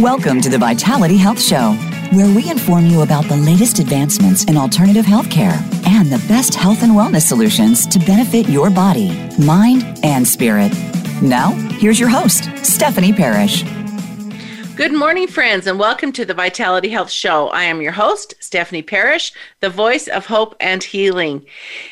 Welcome to the Vitality Health Show, where we inform you about the latest advancements in alternative healthcare and the best health and wellness solutions to benefit your body, mind, and spirit. Now, here's your host, Stephanie Parrish. Good morning, friends, and welcome to the Vitality Health Show. I am your host, Stephanie Parrish, the voice of hope and healing.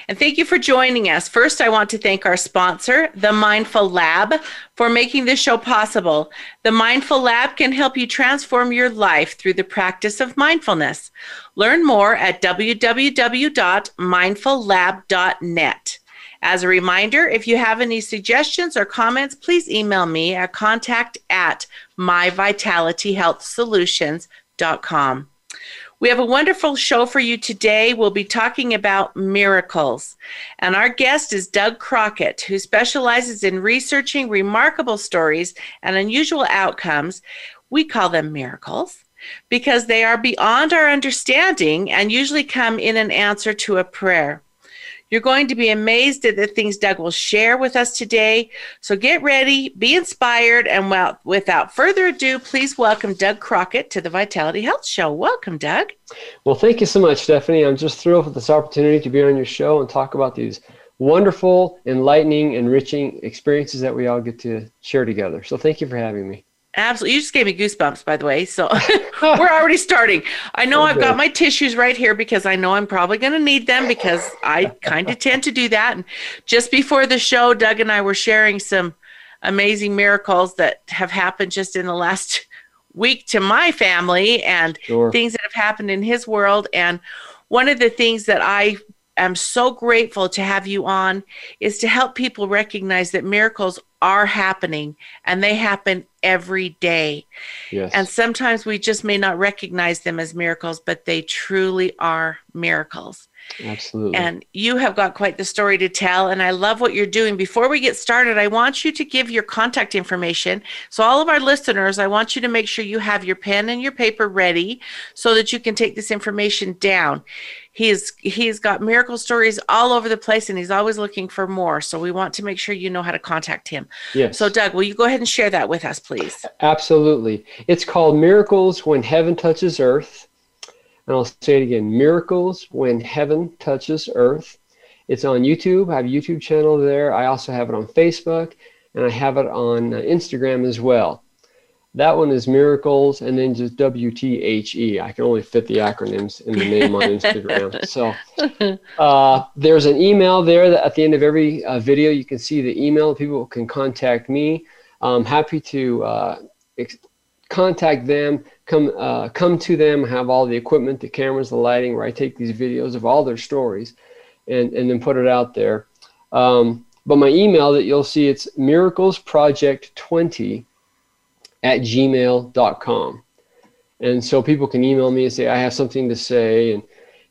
And thank you for joining us. First, I want to thank our sponsor, the Mindful Lab, for making this show possible. The Mindful Lab can help you transform your life through the practice of mindfulness. Learn more at www.mindfullab.net. As a reminder, if you have any suggestions or comments, please email me at contact at myvitalityhealthsolutions.com. We have a wonderful show for you today. We'll be talking about miracles. And our guest is Doug Crockett, who specializes in researching remarkable stories and unusual outcomes. We call them miracles because they are beyond our understanding and usually come in an answer to a prayer. You're going to be amazed at the things Doug will share with us today. So get ready, be inspired, and well, without further ado, please welcome Doug Crockett to the Vitality Health Show. Welcome, Doug. Well, thank you so much, Stephanie. I'm just thrilled with this opportunity to be on your show and talk about these wonderful, enlightening, enriching experiences that we all get to share together. So thank you for having me. Absolutely. You just gave me goosebumps, by the way. So we're already starting. I know okay. I've got my tissues right here because I know I'm probably going to need them because I kind of tend to do that. And just before the show, Doug and I were sharing some amazing miracles that have happened just in the last week to my family and sure. things that have happened in his world. And one of the things that I am so grateful to have you on is to help people recognize that miracles are happening and they happen every day. Yes. And sometimes we just may not recognize them as miracles, but they truly are miracles. Absolutely. And you have got quite the story to tell. And I love what you're doing. Before we get started, I want you to give your contact information. So, all of our listeners, I want you to make sure you have your pen and your paper ready so that you can take this information down he's he's got miracle stories all over the place and he's always looking for more. So we want to make sure you know how to contact him. Yes. So doug will you go ahead and share that with us please? Absolutely. It's called miracles when heaven touches earth. And i'll say it again miracles when heaven touches earth. It's on youtube. I have a youtube channel there. I also have it on facebook and i have it on uh, instagram as well that one is Miracles and then just WTHE. I can only fit the acronyms in the name on Instagram. So uh, there's an email there that at the end of every uh, video, you can see the email. People can contact me. I'm happy to uh, ex- contact them, come, uh, come to them, have all the equipment, the cameras, the lighting, where I take these videos of all their stories and, and then put it out there. Um, but my email that you'll see, it's miraclesproject20 at gmail.com. And so people can email me and say, I have something to say. And,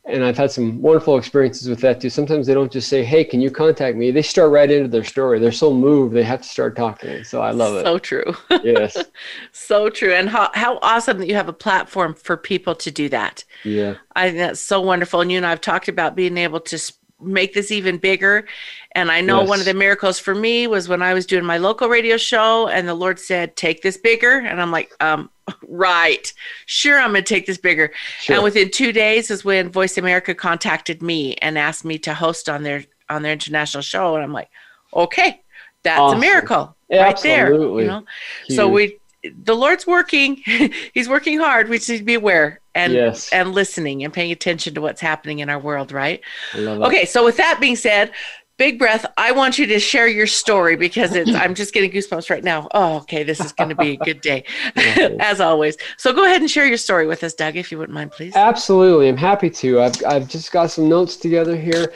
and I've had some wonderful experiences with that too. Sometimes they don't just say, Hey, can you contact me? They start right into their story. They're so moved, they have to start talking. So I love it. So true. Yes. so true. And how, how awesome that you have a platform for people to do that. Yeah. I think that's so wonderful. And you and I've talked about being able to make this even bigger. And I know yes. one of the miracles for me was when I was doing my local radio show and the Lord said, take this bigger. And I'm like, um, right, sure, I'm going to take this bigger. Sure. And within two days is when Voice America contacted me and asked me to host on their, on their international show. And I'm like, okay, that's awesome. a miracle right Absolutely. there. You know? So we, the Lord's working. He's working hard. We just need to be aware and yes. and listening and paying attention to what's happening in our world, right? Okay, so with that being said, big breath. I want you to share your story because it's I'm just getting goosebumps right now. Oh, okay, this is going to be a good day, as always. So go ahead and share your story with us, Doug, if you wouldn't mind, please. Absolutely, I'm happy to. I've I've just got some notes together here.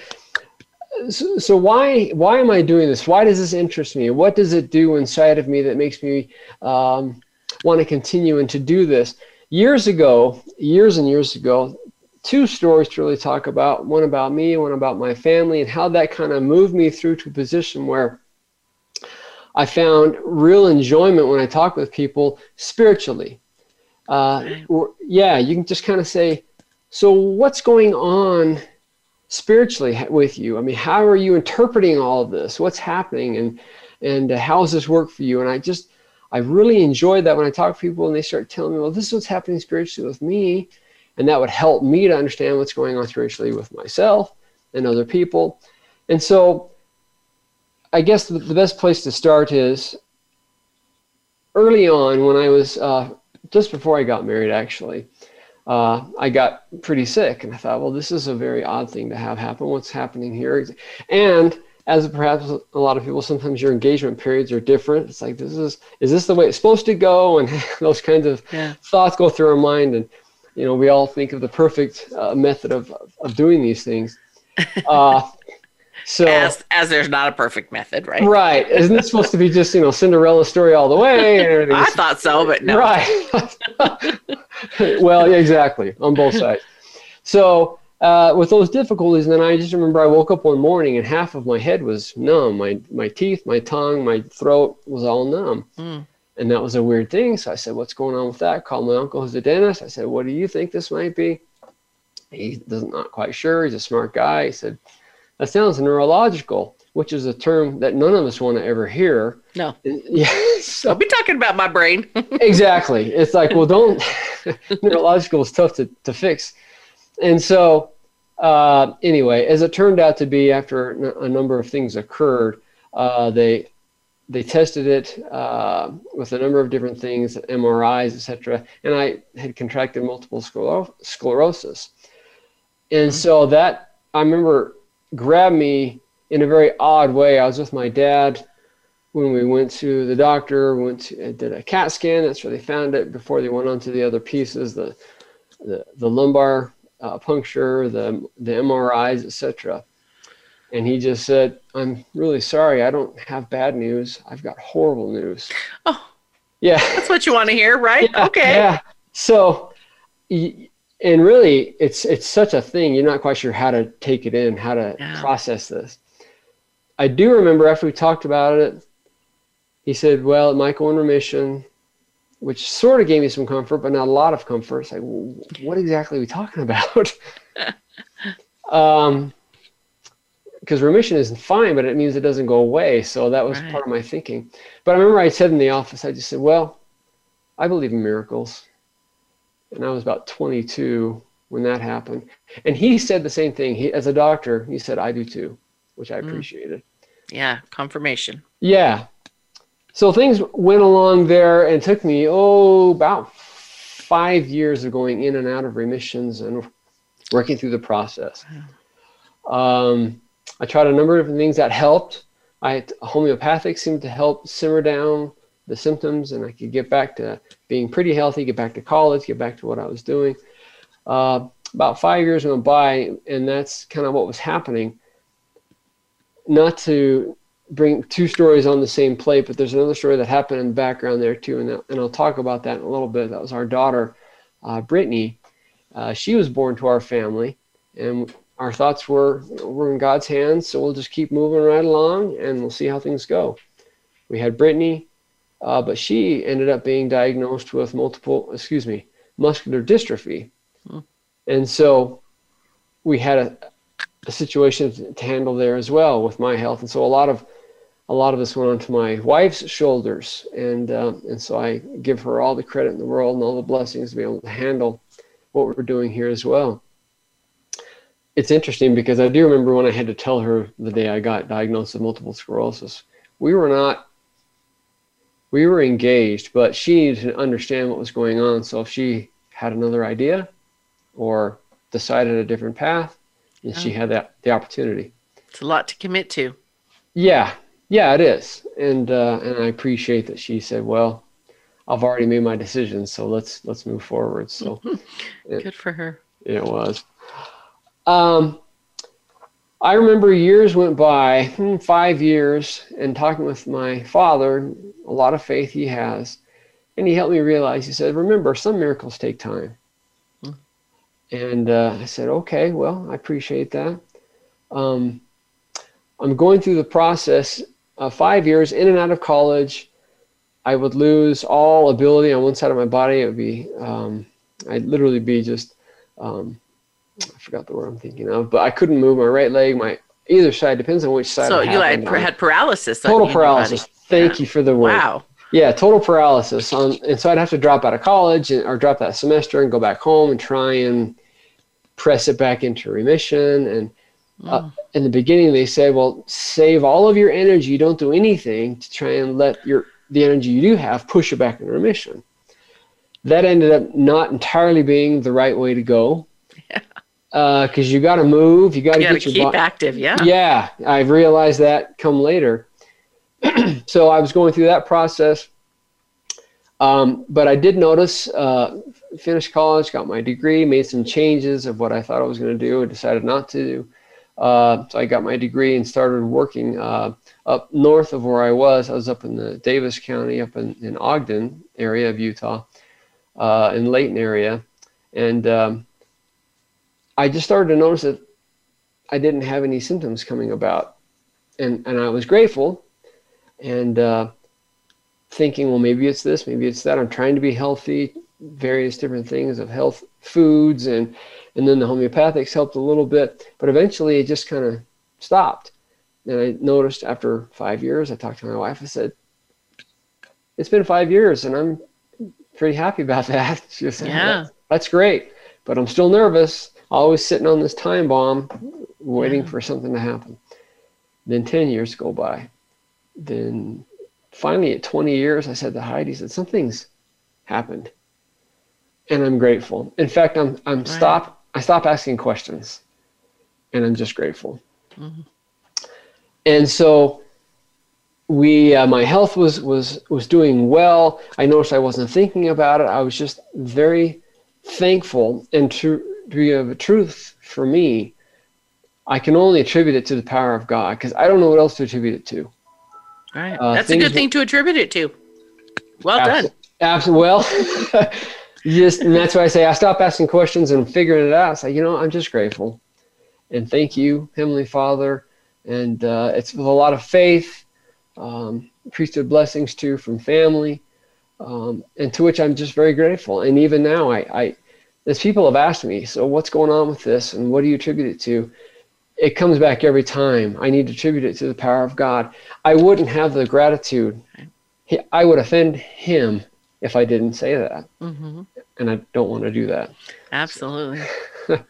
So, so why why am I doing this? Why does this interest me? What does it do inside of me that makes me um, want to continue and to do this? years ago, years and years ago, two stories to really talk about one about me, one about my family, and how that kind of moved me through to a position where I found real enjoyment when I talk with people spiritually. Uh, or, yeah, you can just kind of say, So, what's going on spiritually with you? I mean, how are you interpreting all of this? What's happening? And, and uh, how does this work for you? And I just, I really enjoyed that when I talk to people and they start telling me, well, this is what's happening spiritually with me. And that would help me to understand what's going on spiritually with myself and other people. And so I guess the, the best place to start is early on when I was uh, just before I got married, actually. Uh, I got pretty sick, and I thought, well, this is a very odd thing to have happen. What's happening here? And as perhaps a lot of people, sometimes your engagement periods are different. It's like this is is this the way it's supposed to go? And those kinds of yeah. thoughts go through our mind, and you know we all think of the perfect uh, method of of doing these things. Uh, so as as there's not a perfect method, right? Right. Isn't this supposed to be just you know Cinderella story all the way? I thought so, but no. Right. well, yeah, exactly on both sides. So uh, with those difficulties, and then I just remember I woke up one morning and half of my head was numb. My my teeth, my tongue, my throat was all numb. Mm. And that was a weird thing. So I said, What's going on with that? Called my uncle who's a dentist. I said, What do you think this might be? He doesn't not quite sure. He's a smart guy. He said, That sounds neurological, which is a term that none of us want to ever hear. No. Yeah. So, I'll be talking about my brain. exactly. It's like, well, don't neurological is tough to, to fix. And so uh, anyway, as it turned out to be, after a number of things occurred, uh, they they tested it uh, with a number of different things, MRIs, etc. And I had contracted multiple scler- sclerosis, and mm-hmm. so that I remember grabbed me in a very odd way. I was with my dad when we went to the doctor. Went to, did a CAT scan. That's where they found it. Before they went on to the other pieces, the the, the lumbar uh, puncture, the the MRIs, etc. And he just said, "I'm really sorry. I don't have bad news. I've got horrible news." Oh, yeah, that's what you want to hear, right? Yeah, okay. Yeah. So, and really, it's it's such a thing. You're not quite sure how to take it in, how to yeah. process this. I do remember after we talked about it, he said, "Well, it might go in remission which sort of gave me some comfort, but not a lot of comfort. It's like, what exactly are we talking about? um, because remission isn't fine, but it means it doesn't go away. So that was right. part of my thinking. But I remember I said in the office, I just said, well, I believe in miracles. And I was about 22 when that happened. And he said the same thing. He, as a doctor, he said, I do too, which I mm. appreciated. Mm. Yeah, confirmation. Yeah. So things went along there and took me oh about five years of going in and out of remissions and working through the process. Um, i tried a number of things that helped. I homeopathic seemed to help simmer down the symptoms and i could get back to being pretty healthy get back to college get back to what i was doing. Uh, about five years went by and that's kind of what was happening not to bring two stories on the same plate, but there's another story that happened in the background there too, and, that, and I'll talk about that in a little bit. That was our daughter, uh, Brittany. Uh, she was born to our family, and our thoughts were we're in God's hands, so we'll just keep moving right along, and we'll see how things go. We had Brittany, uh, but she ended up being diagnosed with multiple, excuse me, muscular dystrophy, hmm. and so we had a, a situation to handle there as well with my health, and so a lot of a lot of this went onto my wife's shoulders, and uh, and so I give her all the credit in the world and all the blessings to be able to handle what we're doing here as well. It's interesting because I do remember when I had to tell her the day I got diagnosed with multiple sclerosis. We were not we were engaged, but she needed to understand what was going on. So if she had another idea or decided a different path, and she had that the opportunity. It's a lot to commit to. Yeah, yeah, it is, and uh, and I appreciate that she said, "Well, I've already made my decision, so let's let's move forward." So good it, for her. It was. Um, I remember years went by, hmm, five years, and talking with my father, a lot of faith he has, and he helped me realize. He said, "Remember, some miracles take time." And uh, I said, "Okay, well, I appreciate that." Um, I'm going through the process uh, five years in and out of college, I would lose all ability on one side of my body. It would be, um, I'd literally be just, um, I forgot the word I'm thinking of, but I couldn't move my right leg, my either side, depends on which side. So you had, had paralysis. Total paralysis. Thank yeah. you for the word. Wow. Yeah, total paralysis. And so I'd have to drop out of college and, or drop that semester and go back home and try and press it back into remission. And uh, mm. in the beginning, they say, well, save all of your energy. Don't do anything to try and let your the energy you do have push it back into remission. That ended up not entirely being the right way to go. Yeah. Because uh, you got to move, you got to get your keep active. Yeah. Yeah, I've realized that come later. so I was going through that process. Um, but I did notice, uh, finished college, got my degree, made some changes of what I thought I was going to do, and decided not to do. Uh, so I got my degree and started working uh, up north of where I was. I was up in the Davis County, up in, in Ogden area of Utah, uh, in Layton area, and um, I just started to notice that I didn't have any symptoms coming about, and and I was grateful and uh, thinking, well, maybe it's this, maybe it's that. I'm trying to be healthy, various different things of health foods, and and then the homeopathics helped a little bit, but eventually it just kind of stopped. And I noticed after five years, I talked to my wife. I said, "It's been five years, and I'm pretty happy about that." She said, "Yeah, that's great, but I'm still nervous. Always sitting on this time bomb, waiting yeah. for something to happen." Then ten years go by, then finally at 20 years, I said to Heidi, said, something's happened. And I'm grateful. In fact, I'm, I'm right. stop, I stop asking questions and I'm just grateful. Mm-hmm. And so we, uh, my health was, was, was doing well. I noticed I wasn't thinking about it. I was just very thankful and to, to be of a truth for me, I can only attribute it to the power of God because I don't know what else to attribute it to. Right. Uh, That's a good thing to attribute it to. Well done. Absolutely. Well, just and that's why I say I stop asking questions and figuring it out. I say, you know, I'm just grateful, and thank you, Heavenly Father. And uh, it's with a lot of faith, um, priesthood blessings too from family, um, and to which I'm just very grateful. And even now, I, I, as people have asked me, so what's going on with this, and what do you attribute it to? it comes back every time. I need to attribute it to the power of God. I wouldn't have the gratitude. I would offend him if I didn't say that. Mm-hmm. And I don't want to do that. Absolutely.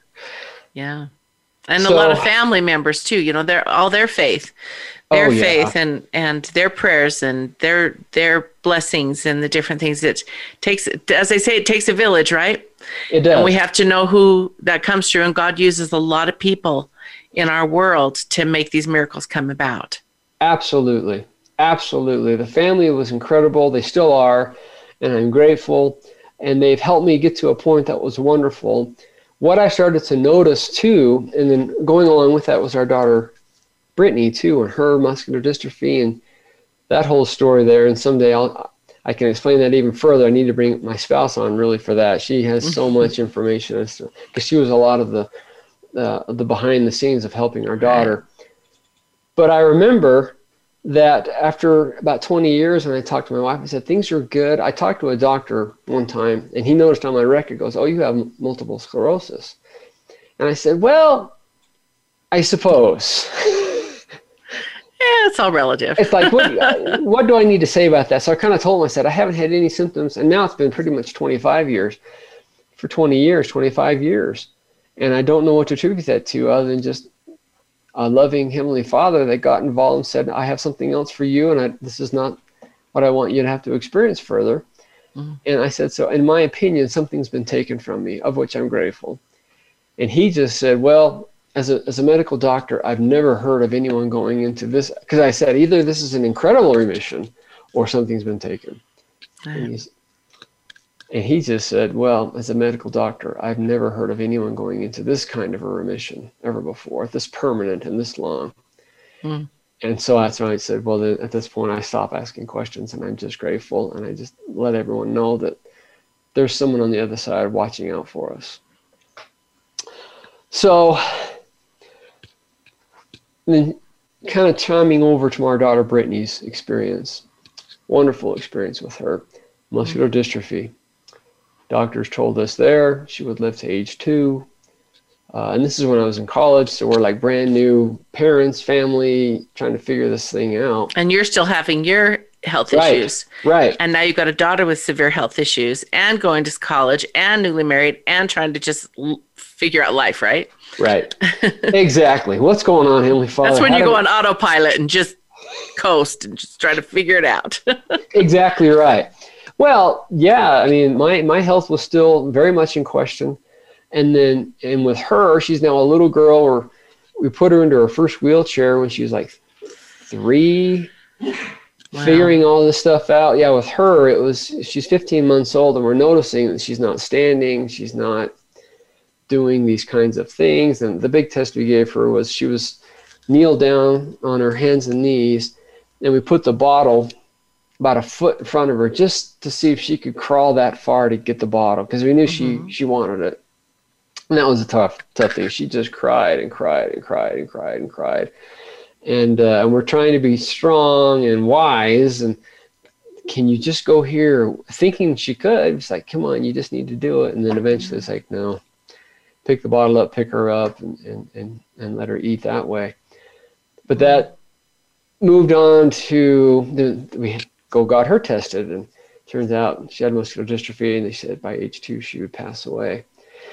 yeah. And so, a lot of family members too, you know, their all their faith, their oh, yeah. faith and and their prayers and their their blessings and the different things it takes as I say it takes a village, right? It does. And we have to know who that comes through and God uses a lot of people in our world to make these miracles come about. Absolutely. Absolutely. The family was incredible. They still are. And I'm grateful. And they've helped me get to a point that was wonderful. What I started to notice too, and then going along with that was our daughter Brittany too, and her muscular dystrophy and that whole story there. And someday I'll I can explain that even further. I need to bring my spouse on really for that. She has so much information because she was a lot of the uh, the behind the scenes of helping our daughter. But I remember that after about 20 years, when I talked to my wife, I said, Things are good. I talked to a doctor one time, and he noticed on my record, goes, Oh, you have multiple sclerosis. And I said, Well, I suppose. Yeah, it's all relative. it's like, what, what do I need to say about that? So I kind of told him, I said, I haven't had any symptoms. And now it's been pretty much 25 years. For 20 years, 25 years. And I don't know what to attribute that to other than just a loving Heavenly Father that got involved and said, I have something else for you, and I, this is not what I want you to have to experience further. Mm-hmm. And I said, So, in my opinion, something's been taken from me, of which I'm grateful. And he just said, Well, as a, as a medical doctor, I've never heard of anyone going into this. Because I said, either this is an incredible remission or something's been taken. And, and he just said, Well, as a medical doctor, I've never heard of anyone going into this kind of a remission ever before, this permanent and this long. Mm. And so that's when I said, Well, then at this point, I stop asking questions and I'm just grateful. And I just let everyone know that there's someone on the other side watching out for us. So, then kind of chiming over to our daughter Brittany's experience, wonderful experience with her, muscular dystrophy Doctors told us there she would live to age two. Uh, and this is when I was in college, so we're like brand new parents, family, trying to figure this thing out. And you're still having your health Right. issues. Right. And now you've got a daughter with severe health issues and going to college and newly married and trying to just l- figure out life, right? Right. exactly. What's going on, Heavenly Father? That's when How you go on autopilot and just coast and just try to figure it out. exactly right. Well, yeah, I mean, my, my health was still very much in question. And then, and with her, she's now a little girl, or we put her into her first wheelchair when she was like three, figuring all this stuff out. Yeah, with her, it was, she's 15 months old, and we're noticing that she's not standing, she's not doing these kinds of things. And the big test we gave her was she was kneel down on her hands and knees, and we put the bottle about a foot in front of her just to see if she could crawl that far to get the bottle because we knew she mm-hmm. she wanted it. And that was a tough tough thing. She just cried and cried and cried and cried and cried. And uh, and we're trying to be strong and wise and can you just go here? Thinking she could it's like come on you just need to do it. And then eventually it's mm-hmm. like no. Pick the bottle up pick her up and and and, and let her eat that way. But that mm-hmm. moved on to the, we go got her tested and turns out she had muscular dystrophy and they said by age two she would pass away.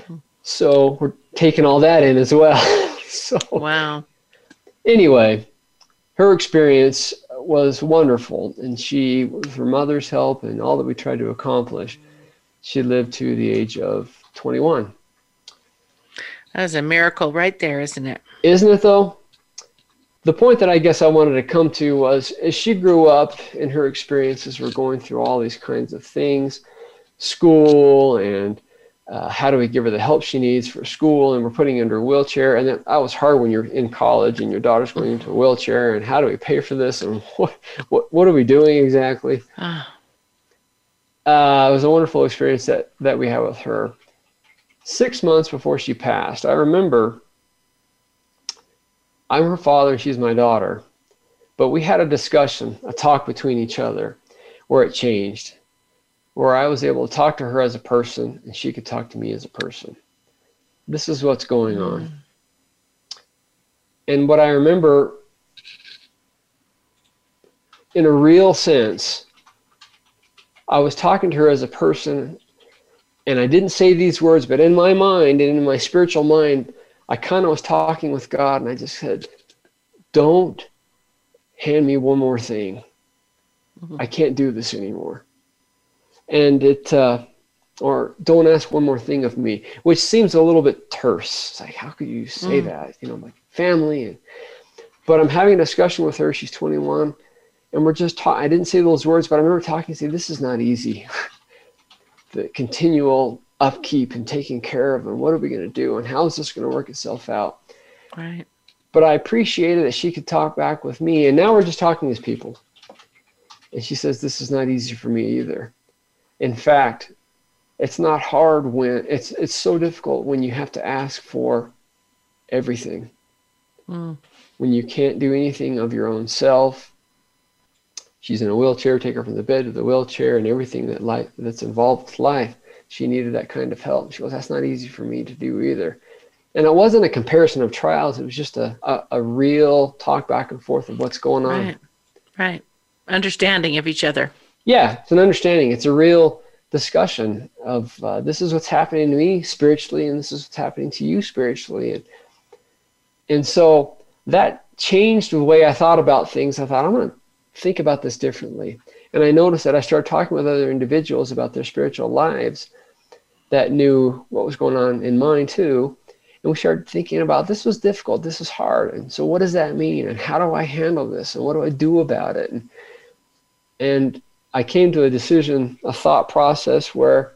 Hmm. So we're taking all that in as well. So wow. anyway her experience was wonderful and she with her mother's help and all that we tried to accomplish she lived to the age of 21 That was a miracle right there, isn't it? isn't it though the point that i guess i wanted to come to was as she grew up and her experiences were going through all these kinds of things school and uh, how do we give her the help she needs for school and we're putting her into a wheelchair and then that was hard when you're in college and your daughter's going into a wheelchair and how do we pay for this and what what, what are we doing exactly Ah, uh, it was a wonderful experience that, that we had with her. Six months before she passed, I remember I'm her father and she's my daughter, but we had a discussion, a talk between each other where it changed, where I was able to talk to her as a person and she could talk to me as a person. This is what's going hmm. on. And what I remember in a real sense, I was talking to her as a person, and I didn't say these words, but in my mind and in my spiritual mind, I kind of was talking with God, and I just said, Don't hand me one more thing. I can't do this anymore. And it, uh, or don't ask one more thing of me, which seems a little bit terse. It's like, how could you say Mm. that? You know, like family. And, but I'm having a discussion with her. She's 21 and we're just talking. I didn't say those words, but I remember talking. To say, this is not easy. the continual upkeep and taking care of, and what are we going to do, and how is this going to work itself out? right. But I appreciated that she could talk back with me, and now we're just talking as people. And she says, this is not easy for me either. In fact, it's not hard when it's it's so difficult when you have to ask for everything. Mm. When you can't do anything of your own self, she's in a wheelchair take her from the bed to the wheelchair and everything that life that's involved with life she needed that kind of help. She goes that's not easy for me to do either. And it wasn't a comparison of trials. It was just a, a, a real talk back and forth of what's going on. Right. Right. Understanding of each other. yeah it's an understanding. It's a real discussion of uh, this is what's happening to me spiritually and this is what's happening to you spiritually. And and so that changed the way i thought about things. I thought i'm going to think about this differently. And i noticed that i started talking with other individuals about their spiritual lives that knew what was going on in mine too and we started thinking about this was difficult this is hard and so what does that mean and how do i handle this and what do i do about it and and I came to a decision, a thought process where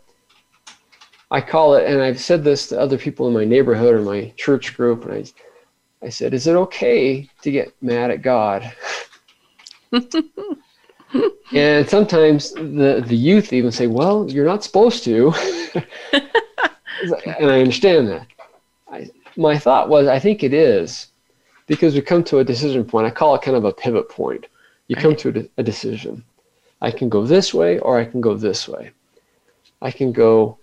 I call it, and I've said this to other people in my neighborhood or my church group, and I, I said, "Is it okay to get mad at God?" and sometimes the the youth even say, "Well, you're not supposed to," and I understand that. I, my thought was, I think it is, because we come to a decision point. I call it kind of a pivot point. You come Right. to a, de- a decision. I can go this way or I can go this way. I can go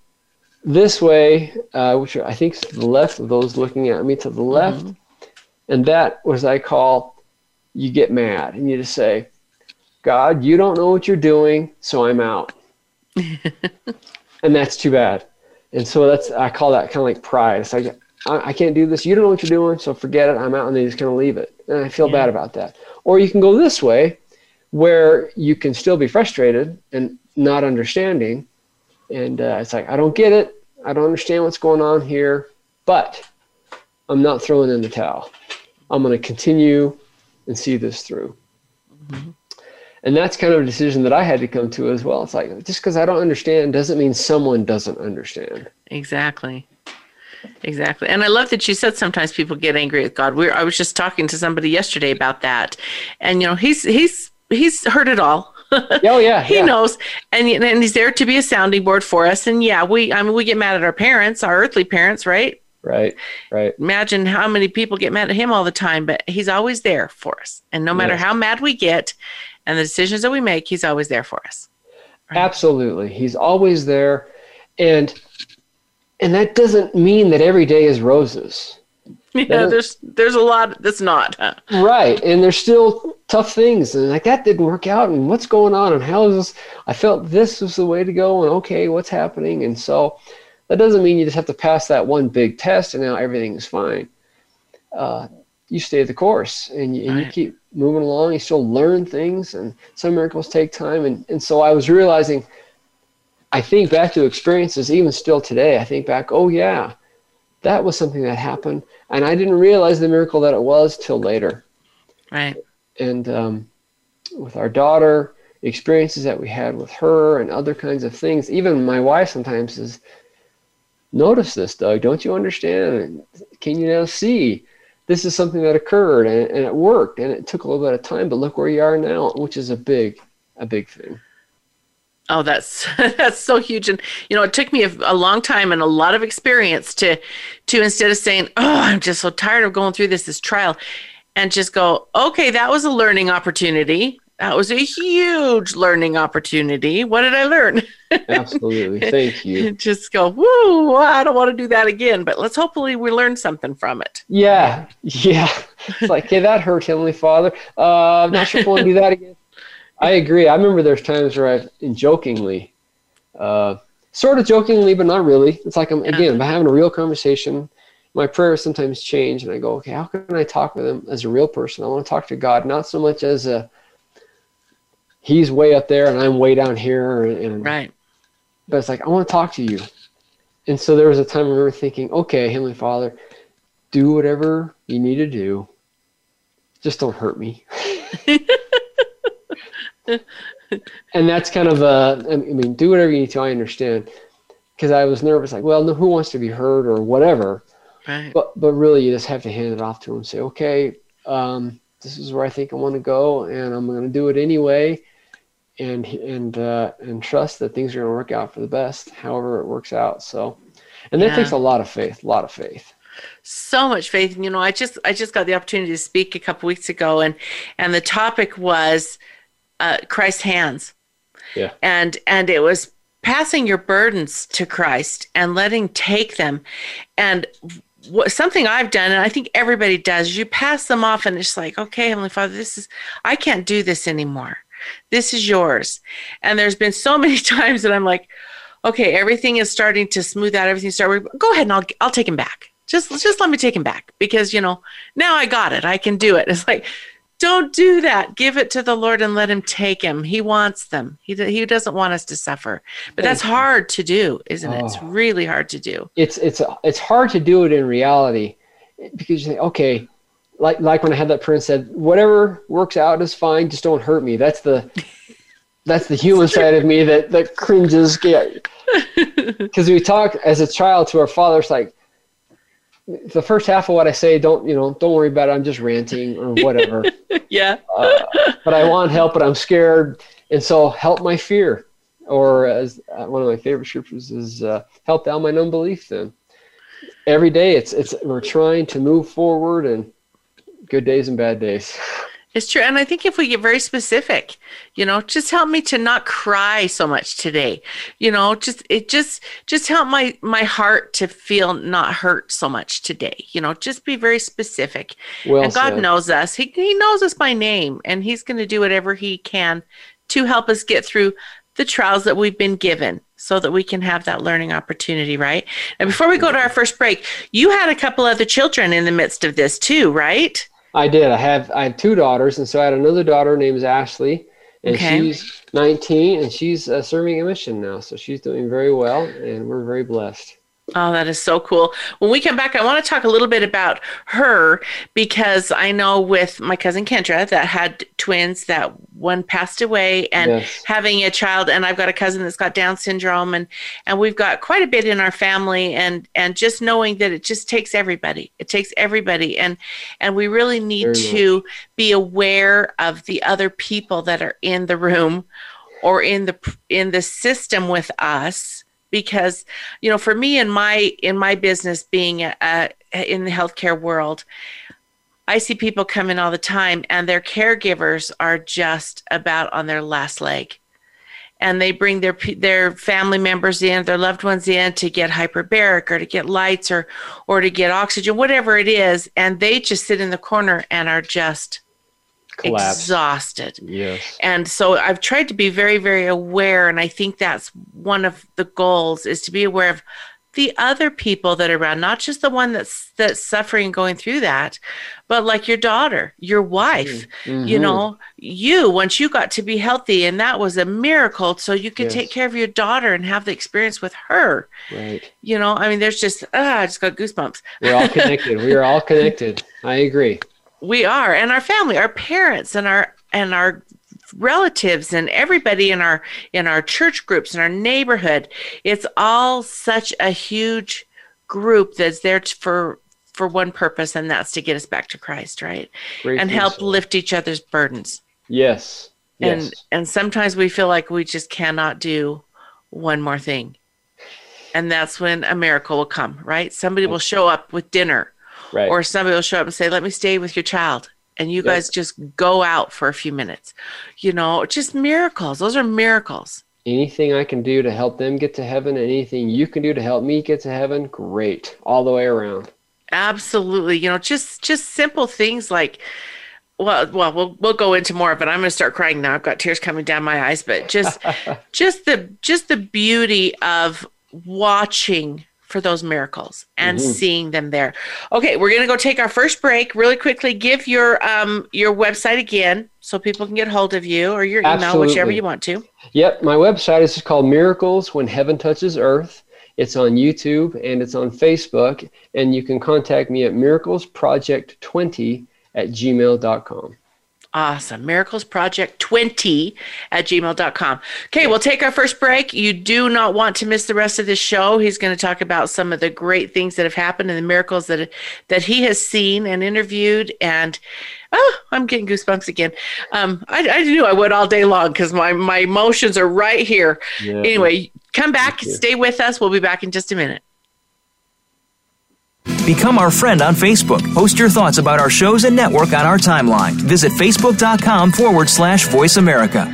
this way, uh, which I think is to the left of those looking at me to the left. And that was I call you get mad and you just say, God, you don't know what you're doing, so I'm out. and that's too bad. And so that's I call that kind of like pride. It's like I, I, can't do this. You don't know what you're doing, so forget it. I'm out, and they just kind of leave it. And I feel yeah. bad about that. Or you can go this way, where you can still be frustrated and not understanding, and uh, it's like I don't get it. I don't understand what's going on here, but I'm not throwing in the towel. I'm going to continue and see this through. Mm-hmm. And that's kind of a decision that I had to come to as well. It's like just because I don't understand doesn't mean someone doesn't understand. Exactly. Exactly. And I love that you said sometimes people get angry with God. We I was just talking to somebody yesterday about that. And you know, he's he's he's heard it all. oh yeah. he yeah. knows. And and he's there to be a sounding board for us. And yeah, we I mean we get mad at our parents, our earthly parents, right? Right. Right. Imagine how many people get mad at him all the time, but he's always there for us. And no matter yes. how mad we get and the decisions that we make, he's always there for us. Right? Absolutely. He's always there. And and that doesn't mean that every day is roses. Yeah, there's there's a lot that's not. Huh? Right, and there's still tough things, and like that didn't work out, and what's going on, and how is this? I felt this was the way to go, and okay, what's happening? And so that doesn't mean you just have to pass that one big test, and now everything is fine. Uh, you stay the course, and you, and right. you keep moving along. You still learn things, and some miracles take time, and and so I was realizing I think back to experiences, even still today, I think back, oh, yeah, that was something that happened. And I didn't realize the miracle that it was till later. Right. And um, with our daughter, experiences that we had with her and other kinds of things, even my wife sometimes says, Notice this, Doug. Don't you understand? Can you now see? This is something that occurred and, and it worked and it took a little bit of time, but look where you are now, which is a big, a big thing. Oh, that's that's so huge, and you know, it took me a, a, long time and a lot of experience to to instead of saying, "Oh, I'm just so tired of going through this this trial," and just go, "Okay, that was a learning opportunity. That was a huge learning opportunity. What did I learn?" Absolutely, thank you. just go, "Woo! I don't want to do that again," but let's hopefully we learn something from it. Yeah, yeah. It's like, "Okay, that hurt, Heavenly Father. Uh, I'm not sure if I want to do that again." I agree. I remember there's times where I've jokingly, uh, sort of jokingly, but not really. It's like I'm again, I'm having a real conversation. My prayers sometimes change, and I go, okay, how can I talk with him as a real person? I want to talk to God, not so much as a he's way up there and I'm way down here, and, and right. But it's like I want to talk to you, and so there was a time I remember thinking, okay, Heavenly Father, do whatever you need to do. Just don't hurt me. and that's kind of a, I mean, do whatever you need to. I understand, because I was nervous, like, well, no, who wants to be hurt or whatever. Right. But but really, you just have to hand it off to him and say, okay, um, this is where I think I want to go, and I'm going to do it anyway, and and uh, and trust that things are going to work out for the best, however it works out. So, and that yeah. takes a lot of faith, a lot of faith so much faith and you know i just i just got the opportunity to speak a couple weeks ago and and the topic was uh, Christ's hands. Yeah. And and it was passing your burdens to Christ and letting take them. And what, something I've done, and I think everybody does, is you pass them off, and it's like, okay, Heavenly Father, this is I can't do this anymore. This is yours. And there's been so many times that I'm like, okay, everything is starting to smooth out. Everything started. Go ahead, and I'll I'll take him back. Just just let me take him back because you know now I got it. I can do it. It's like don't do that. Give it to the Lord and let Him take him. He wants them. He, he doesn't want us to suffer. But that's hard to do, isn't it? It's oh. really hard to do. It's it's it's hard to do it in reality because you think, okay, like like when I had that prince said, whatever works out is fine. Just don't hurt me. That's the that's the human side of me that that cringes. Because we talk as a child to our father, it's like the first half of what I say, don't you know, don't worry about it. I'm just ranting or whatever. yeah. uh, but I want help, but I'm scared, and so help my fear. Or as uh, one of my favorite scriptures is, uh, help thou my unbelief. Then every day, it's it's we're trying to move forward, and good days and bad days. It's true. And I think if we get very specific, you know, just help me to not cry so much today. You know, just it just just help my my heart to feel not hurt so much today. You know, just be very specific. Well and God said. knows us. He he knows us by name and he's going to do whatever he can to help us get through the trials that we've been given so that we can have that learning opportunity, right? And before we go to our first break, you had a couple other children in the midst of this too, right? I did. I have I have two daughters, and so I had another daughter named Ashley, and okay. she's 19, and she's uh, serving a mission now. So she's doing very well, and we're very blessed. Oh, that is so cool. When we come back, I want to talk a little bit about her because I know with my cousin Kendra that had twins that one passed away and yes. having a child and I've got a cousin that's got Down syndrome and and we've got quite a bit in our family and and just knowing that it just takes everybody. It takes everybody and and we really need Very to much. be aware of the other people that are in the room or in the in the system with us because you know for me in my in my business being in the healthcare world i see people come in all the time and their caregivers are just about on their last leg. And they bring their their family members in their loved ones in to get hyperbaric or to get lights or or to get oxygen whatever it is. And they just sit in the corner and are just Collapse. exhausted. Yes. And so I've tried to be very, very aware. And I think that's one of the goals is to be aware of the other people that are around, not just the one that's that's suffering and going through that, but like your daughter, your wife, mm-hmm. you know, you once you got to be healthy and that was a miracle. So you could yes. take care of your daughter and have the experience with her. Right. You know, I mean, there's just ah, I just got goosebumps. We're all connected. we are all connected. I agree we are and our family our parents and our and our relatives and everybody in our in our church groups in our neighborhood. It's all such a huge group that's there for for one purpose and that's to get us back to christ right? Great and help so. lift each other's burdens. Yes and yes. and sometimes we feel like we just cannot do one more thing. And that's when a miracle will come right? Somebody will show up with dinner Right. Or somebody will show up and say, let me stay with your child. And you yep. guys just go out for a few minutes. You know, just miracles. Those are miracles. Anything I can do to help them get to heaven, anything you can do to help me get to heaven, great. All the way around. Absolutely. You know, just just simple things like well, well, we'll we'll go into more, but I'm going to start crying now. I've got tears coming down my eyes, but just just the just the beauty of watching for those miracles and mm-hmm. seeing them there. Okay, we're going to go take our first break really quickly. Give your um your website again so people can get hold of you or your email, Absolutely. whichever you want to. Yep, my website is called Miracles When Heaven Touches Earth. It's on YouTube and it's on Facebook, and you can contact me at miraclesproject20 at gmail.com. Awesome. Miracles Project 20 at gmail.com. Okay, we'll take our first break. You do not want to miss the rest of this show. He's going to talk about some of the great things that have happened and the miracles that that he has seen and interviewed. And oh, I'm getting goosebumps again. Um, I, I knew I would all day long because my, my emotions are right here. Yeah. Anyway, come back, stay with us. We'll be back in just a minute. Become our friend on Facebook. Post your thoughts about our shows and network on our timeline. Visit facebook.com forward slash voice America.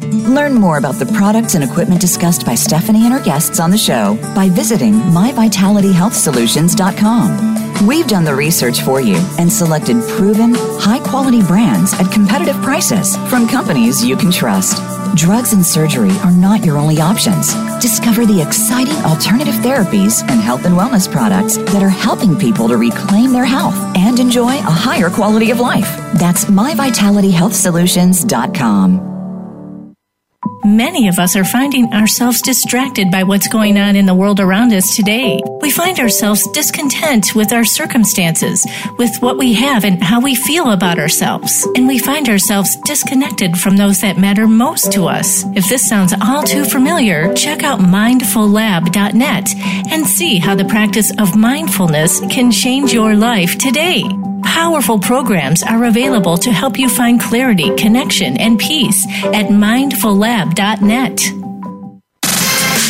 Learn more about the products and equipment discussed by Stephanie and her guests on the show by visiting myvitalityhealthsolutions.com. We've done the research for you and selected proven, high quality brands at competitive prices from companies you can trust. Drugs and surgery are not your only options. Discover the exciting alternative therapies and health and wellness products that are helping people to reclaim their health and enjoy a higher quality of life. That's myvitalityhealthsolutions.com. Many of us are finding ourselves distracted by what's going on in the world around us today. We find ourselves discontent with our circumstances, with what we have and how we feel about ourselves. And we find ourselves disconnected from those that matter most to us. If this sounds all too familiar, check out mindfullab.net and see how the practice of mindfulness can change your life today. Powerful programs are available to help you find clarity, connection, and peace at mindfullab.net.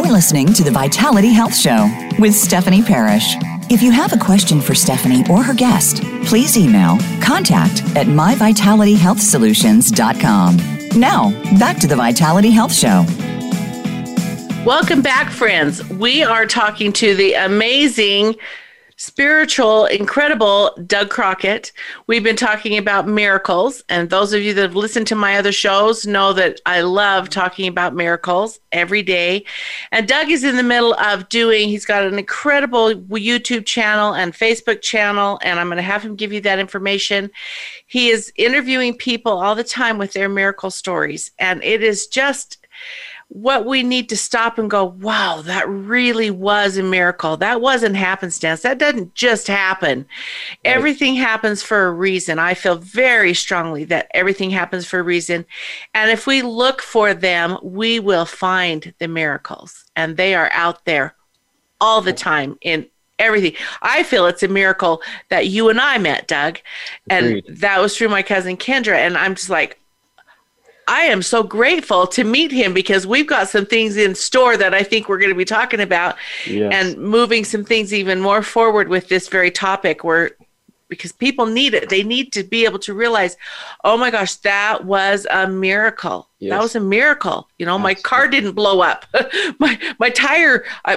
You're listening to the Vitality Health Show with Stephanie Parrish. If you have a question for Stephanie or her guest, please email contact at myvitalityhealthsolutions.com. Now, back to the Vitality Health Show. Welcome back, friends. We are talking to the amazing spiritual, incredible Doug Crockett. We've been talking about miracles, and those of you that have listened to my other shows know that I love talking about miracles every day. And Doug is in the middle of doing, he's got an incredible YouTube channel and Facebook channel, and I'm going to have him give you that information. He is interviewing people all the time with their miracle stories, and it is just what we need to stop and go, wow, that really was a miracle. That wasn't happenstance. That doesn't just happen. Right. Everything happens for a reason. I feel very strongly that everything happens for a reason. And if we look for them, we will find the miracles. And they are out there all the time in everything. I feel it's a miracle that you and I met, Doug. And Agreed. that was through my cousin Kendra. And I'm just like, I am so grateful to meet him because we've got some things in store that I think we're going to be talking about yes. and moving some things even more forward with this very topic where because people need it. They need to be able to realize, oh my gosh, that was a miracle. Yes. That was a miracle. You know, Absolutely. my car didn't blow up. my my tire uh,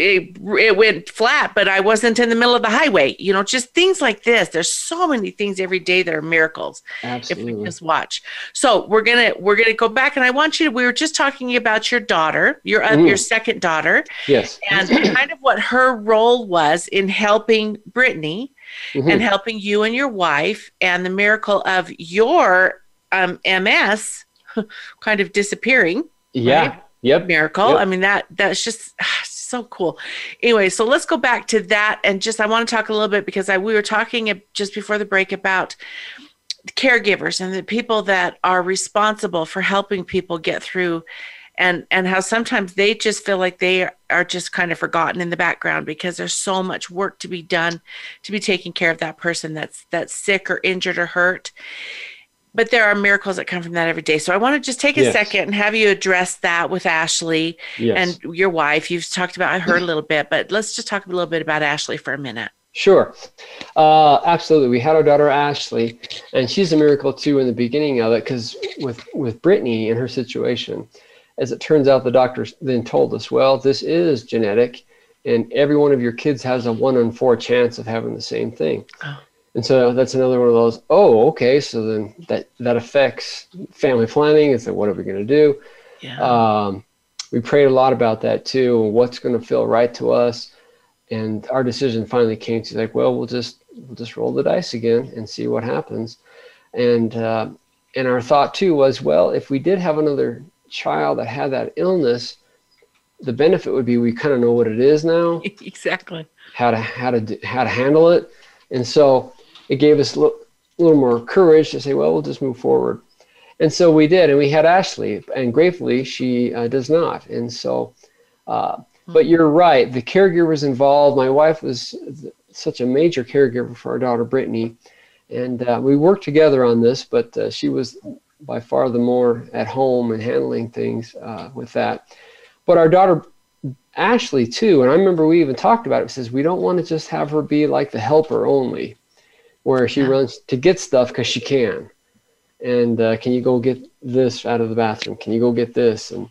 it, it went flat, but I wasn't in the middle of the highway. You know, just things like this. There's so many things every day that are miracles. Absolutely. If we just watch. So we're gonna we're gonna go back, and I want you to. We were just talking about your daughter, your uh, your second daughter. Yes. And kind of what her role was in helping Brittany, mm-hmm. and helping you and your wife, and the miracle of your um, MS kind of disappearing. Yeah. Right? Yep. Miracle. Yep. I mean that that's just so cool. Anyway, so let's go back to that and just I want to talk a little bit because I we were talking just before the break about caregivers and the people that are responsible for helping people get through and and how sometimes they just feel like they are just kind of forgotten in the background because there's so much work to be done to be taking care of that person that's that's sick or injured or hurt but there are miracles that come from that every day. So I want to just take a yes. second and have you address that with Ashley yes. and your wife. You've talked about her a little bit, but let's just talk a little bit about Ashley for a minute. Sure. Uh, absolutely. We had our daughter Ashley, and she's a miracle too in the beginning of it because with, with Brittany and her situation, as it turns out, the doctors then told us, well, this is genetic, and every one of your kids has a one in four chance of having the same thing. Oh. And so that's another one of those, oh, okay, so then that, that affects family planning. It's like, what are we going to do? Yeah. Um, we prayed a lot about that too. What's going to feel right to us? And our decision finally came to like, well, we'll just we'll just roll the dice again and see what happens. And uh, and our thought too was, well, if we did have another child that had that illness, the benefit would be we kind of know what it is now. exactly. How to how to how to handle it. And so it gave us a little, little more courage to say, well, we'll just move forward. And so we did, and we had Ashley, and gratefully she uh, does not. And so, uh, but you're right, the caregivers involved. My wife was such a major caregiver for our daughter Brittany, and uh, we worked together on this. But uh, she was by far the more at home and handling things uh, with that. But our daughter Ashley too, and I remember we even talked about it. Says we don't want to just have her be like the helper only where she runs to get stuff because she can. And uh, can you go get this out of the bathroom? Can you go get this? And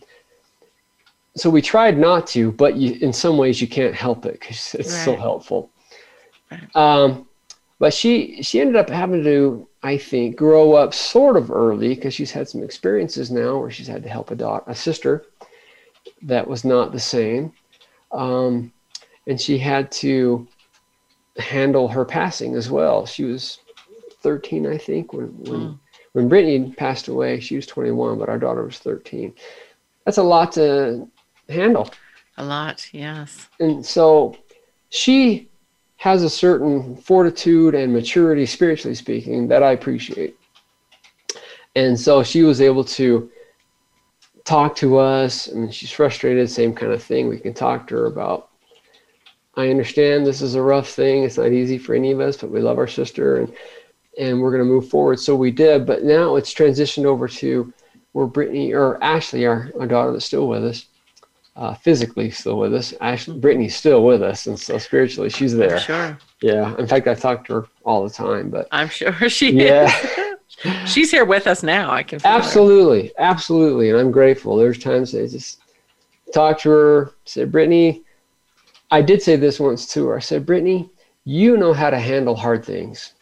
so we tried not to, but you, in some ways you can't help it because it's right. so helpful. Um, but she she ended up having to, I think, grow up sort of early because she's had some experiences now where she's had to help a daughter, a sister that was not the same, um, and she had to handle her passing as well. She was 13, I think, when when mm. when Brittany passed away. She was 21, but our daughter was 13. that's a lot to handle. A lot, yes. And so she has a certain fortitude and maturity, spiritually speaking, that I appreciate. And so she was able to talk to us. I mean, she's frustrated, same kind of thing. We can talk to her about. I understand this is a rough thing. It's not easy for any of us, but we love our sister and and we're going to move forward. So we did, but now it's transitioned over to where Brittany or Ashley, our, our daughter that's still with us, uh, physically still with us. Ashley, Brittany's still with us, and so spiritually she's there. Sure. Yeah. In fact, I talk to her all the time, but I'm sure she yeah. is. She's here with us now. I can feel her. Absolutely, absolutely, and I'm grateful. There's times I just talk to her, say, Brittany, I did say this once to her. I said, Brittany, you know how to handle hard things.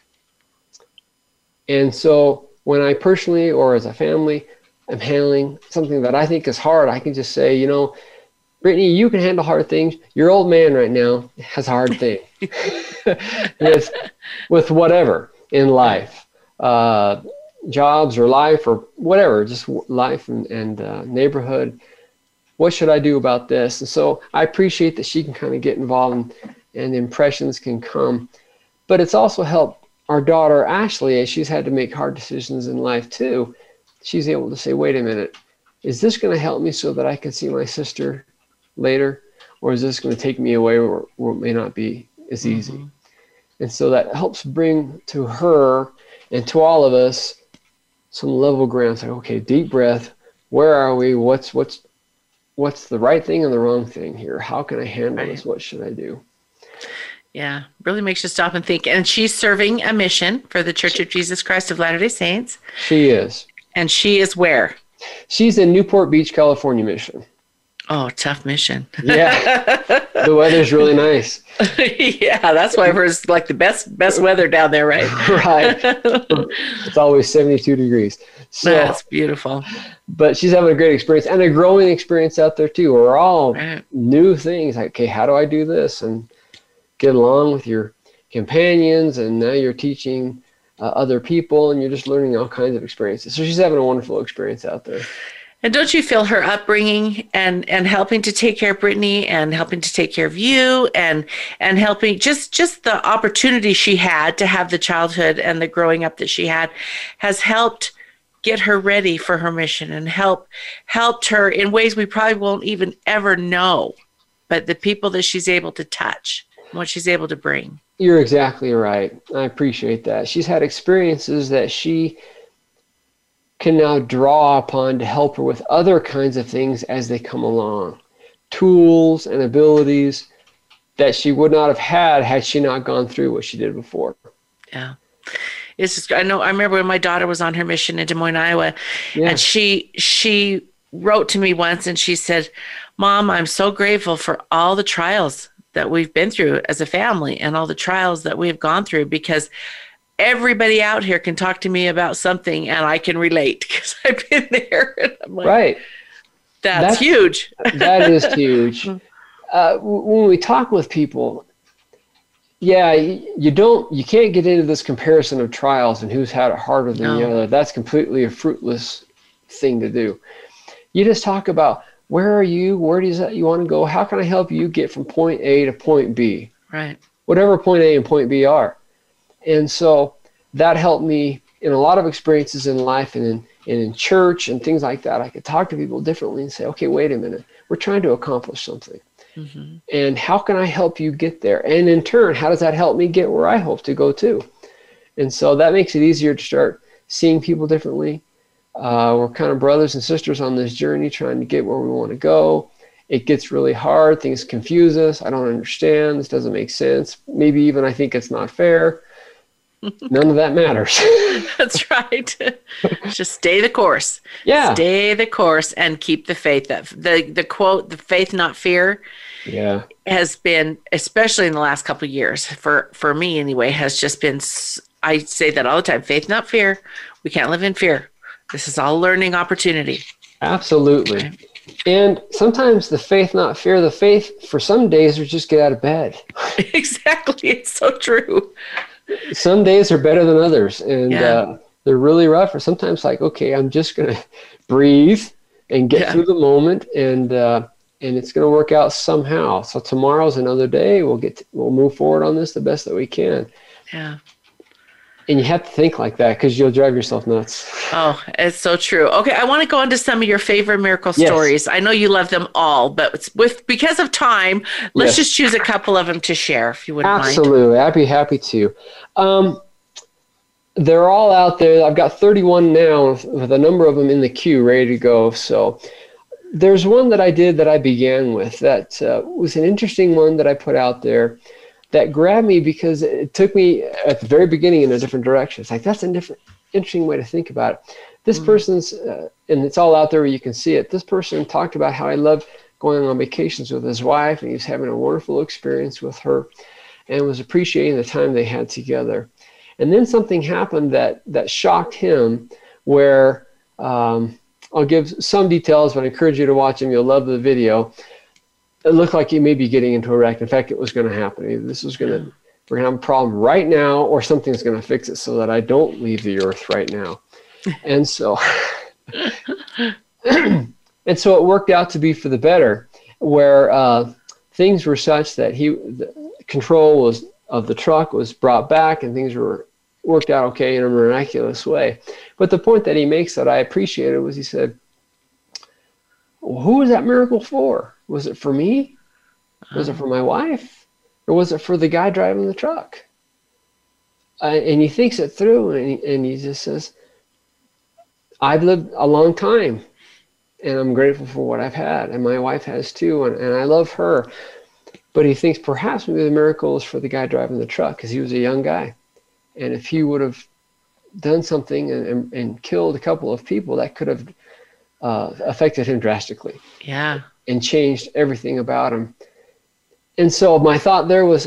And so when I personally or as a family am handling something that I think is hard, I can just say, you know, Brittany, you can handle hard things. Your old man right now has a hard thing with, with whatever in life, uh, jobs or life or whatever, just life and, and uh, neighborhood. What should I do about this? And so I appreciate that she can kind of get involved and, and impressions can come. But it's also helped our daughter Ashley, as she's had to make hard decisions in life too, she's able to say, wait a minute, is this going to help me so that I can see my sister later? Or is this going to take me away where, where it may not be as easy? Mm-hmm. And so that helps bring to her and to all of us some level ground. Say, okay, deep breath. Where are we? What's what's what's the right thing and the wrong thing here? How can I handle right. this? What should I do? Yeah, really makes you stop and think. And she's serving a mission for the Church of Jesus Christ of Latter day Saints. She is. And she is where? She's in Newport Beach, California mission. Oh, tough mission. yeah. The weather's really nice. yeah, that's why it's like the best best weather down there, right? right. It's always 72 degrees. So, that's beautiful. But she's having a great experience and a growing experience out there too. We're all right. new things. Like, okay, how do I do this? And get along with your companions, and now you're teaching uh, other people, and you're just learning all kinds of experiences. So she's having a wonderful experience out there. And don't you feel her upbringing and and helping to take care of Brittany and helping to take care of you and and helping just just the opportunity she had to have the childhood and the growing up that she had has helped get her ready for her mission and help helped her in ways we probably won't even ever know but the people that she's able to touch what she's able to bring. You're exactly right. I appreciate that. She's had experiences that she can now draw upon to help her with other kinds of things as they come along. Tools and abilities that she would not have had had she not gone through what she did before. Yeah. It's just, I know I remember when my daughter was on her mission in Des Moines, Iowa, yeah. and she she wrote to me once and she said, "Mom, I'm so grateful for all the trials that we've been through as a family and all the trials that we have gone through because everybody out here can talk to me about something and I can relate because I've been there. Like, right. That's, that's, huge. that is huge. Uh, when we talk with people, yeah, you don't, you can't get into this comparison of trials and who's had it harder than no. the other. That's completely a fruitless thing to do. You just talk about where are you? Where does that you want to go? How can I help you get from point A to point B? Right. Whatever point A and point B are. And so that helped me in a lot of experiences in life and in, and in church and things like that. I could talk to people differently and say, okay, wait a minute. We're trying to accomplish something. Mm-hmm. And how can I help you get there? And in turn, how does that help me get where I hope to go to? And so that makes it easier to start seeing people differently, uh, we're kind of brothers and sisters on this journey trying to get where we want to go. It gets really hard. Things confuse us. I don't understand. This doesn't make sense. Maybe even I think it's not fair. None of that matters. That's right. Just stay the course. Yeah. Stay the course and keep the faith. That the the quote, the faith not fear. Yeah. Has been especially in the last couple of years for for me anyway has just been I say that all the time, faith not fear. We can't live in fear. This is all learning opportunity. Absolutely. Okay. And sometimes the faith, not fear, the faith for some days or just get out of bed. exactly. It's so true. Some days are better than others. And yeah. uh, they're really rough. Or sometimes, like, okay, I'm just going to breathe, and get Yeah. through the moment and uh, and it's going to work out somehow. So tomorrow's another day. We'll get to, we'll move forward on this the best that we can. Yeah. And you have to think like that because you'll drive yourself nuts. Oh, it's so true. Okay, I want to go into some of your favorite miracle Yes. stories. I know you love them all, but with because of time, let's Yes. just choose a couple of them to share, if you wouldn't mind. Absolutely, I'd be happy to. Um, they're all out there. I've got 31 now, with- with a number of them in the queue, ready to go. So there's one that I did that I began with that uh, was an interesting one that I put out there that grabbed me because it took me at the very beginning in a different direction. It's like that's a different, interesting way to think about it. This person's, uh, and it's all out there where you can see it. This person talked about how I love going on vacations with his wife, and he was having a wonderful experience with her, and was appreciating the time they had together. And then something happened that that shocked him, where um, I'll give some details, but I encourage you to watch them. You'll love the video. It looked like he may be getting into a wreck. In fact, it was going to happen. Either This was going to we're going to have a problem right now, or something's going to fix it so that I don't leave the earth right now. and so, and so it worked out to be for the better, where uh, things were such that he the control was of the truck was brought back, and things were worked out okay in a miraculous way. But the point that he makes that I appreciated was he said, well, "Who was that miracle for? Was it for me? Was it for my wife, or was it for the guy driving the truck?" Uh, and he thinks it through, and he, and he just says, "I've lived a long time." and I'm grateful for what I've had, and my wife has too, and, and I love her. But he thinks perhaps maybe the miracle is for the guy driving the truck because he was a young guy, and if he would have done something and, and, and killed a couple of people, that could have uh, affected him drastically Yeah. and changed everything about him. And so my thought there was,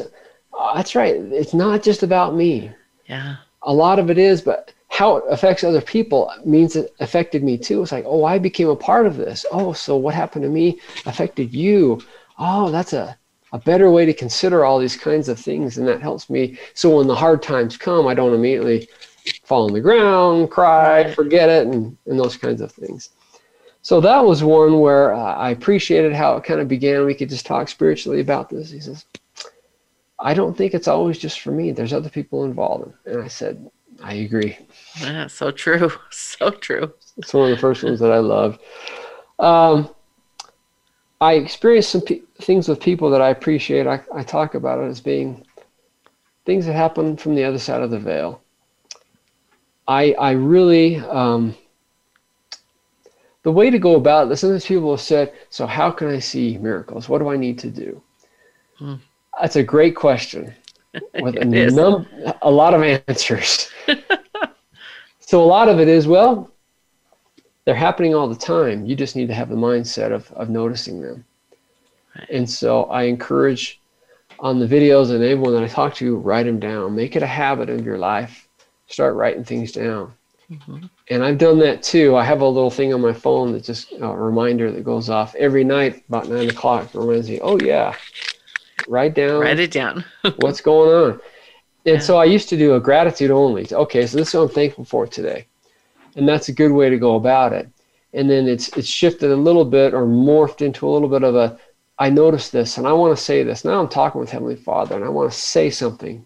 oh, that's right. It's not just about me. Yeah. A lot of it is, but how it affects other people means it affected me too. It's like, oh, I became a part of this. Oh, so what happened to me affected you. Oh, that's a, a better way to consider all these kinds of things. And that helps me. So when the hard times come, I don't immediately fall on the ground, cry, forget it, and, and those kinds of things. So that was one where uh, I appreciated how it kind of began. We could just talk spiritually about this. He says, I don't think it's always just for me. There's other people involved. And I said, I agree. Yeah. So true. So true. It's one of the first ones that I loved. Um, I experienced some things with people that I appreciate. I, I talk about it as being things that happen from the other side of the veil. I, I really, um, the way to go about this, sometimes people have said, so how can I see miracles? What do I need to do? Hmm. That's a great question with a, num- a lot of answers. so a lot of it is, well, they're happening all the time. You just need to have the mindset of, of noticing them. Right. And so I encourage on the videos and anyone that I talk to, write them down. Make it a habit of your life. Start writing things down. Mhm. And I've done that too. I have a little thing on my phone that just a reminder that goes off every night about nine o'clock. Reminds me, oh yeah, write down Write it down. what's going on. And Yeah. so I used to do a gratitude only. Okay, so this is what I'm thankful for today. And that's a good way to go about it. And then it's it's shifted a little bit or morphed into a little bit of a I noticed this and I want to say this. Now I'm talking with Heavenly Father and I want to say something.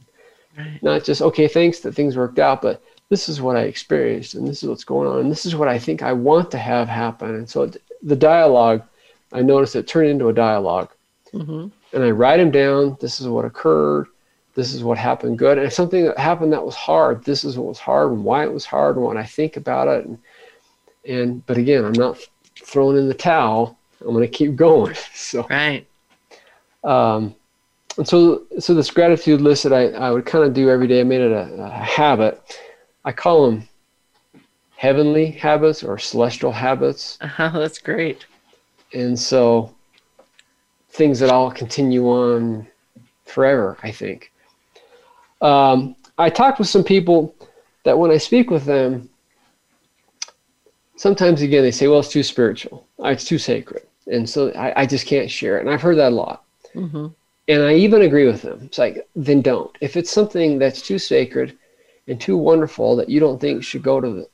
Right. Not just, okay, thanks that things worked out, but this is what I experienced and this is what's going on and this is what I think I want to have happen. And so it, the dialogue, I noticed it turned into a dialogue hmm and I write them down. This is what occurred. This is what happened good. And if something that happened that was hard, this is what was hard and why it was hard and what I think about it. And, and but again, I'm not throwing in the towel. I'm going to keep going. So, Right. um, and so, so this gratitude list that I, I would kind of do every day, I made it a, a habit. I call them heavenly habits or celestial habits. Uh-huh, that's great. and so things that all continue on forever i think um, i talked with some people that when i speak with them sometimes again they say well it's too spiritual Uh, it's too sacred and so i, I just can't share it and i've heard that a lot hmm and I even agree with them. It's like, then don't. If it's something that's too sacred and too wonderful that you don't think should go to the,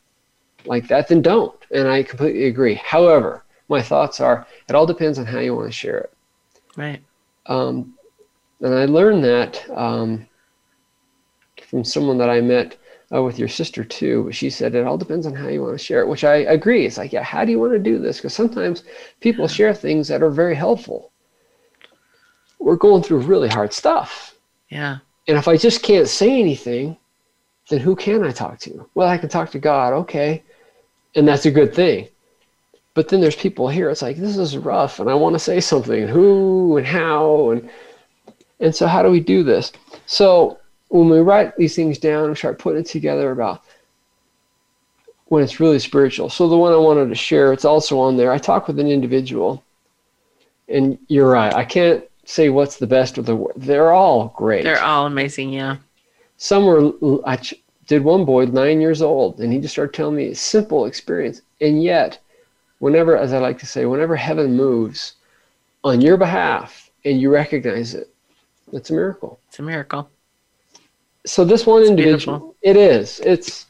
like that, then don't. And I completely agree. However, my thoughts are. It all depends on how you want to share it. Right. Um, and I learned that um, from someone that I met uh, with your sister too. She said it all depends on how you want to share it, which I agree. It's like, yeah, how do you want to do this? Because sometimes people share things that are very helpful. We're going through really hard stuff. Yeah. And if I just can't say anything, then who can I talk to? Well, I can talk to God, okay. And that's a good thing. But then there's people here, it's like, this is rough, and I want to say something. Who and how and and so how do we do this? So when we write these things down and start putting it together about when it's really spiritual. So the one I wanted to share, it's also on there. I talk with an individual, and you're right. I can't say what's the best or the they're all great. They're all amazing, yeah. Some were I did one boy nine years old, and he just started telling me a simple experience, and yet, whenever, as I like to say, whenever heaven moves on your behalf and you recognize it, it's a miracle. It's a miracle. So this one it's individual beautiful. it is. It's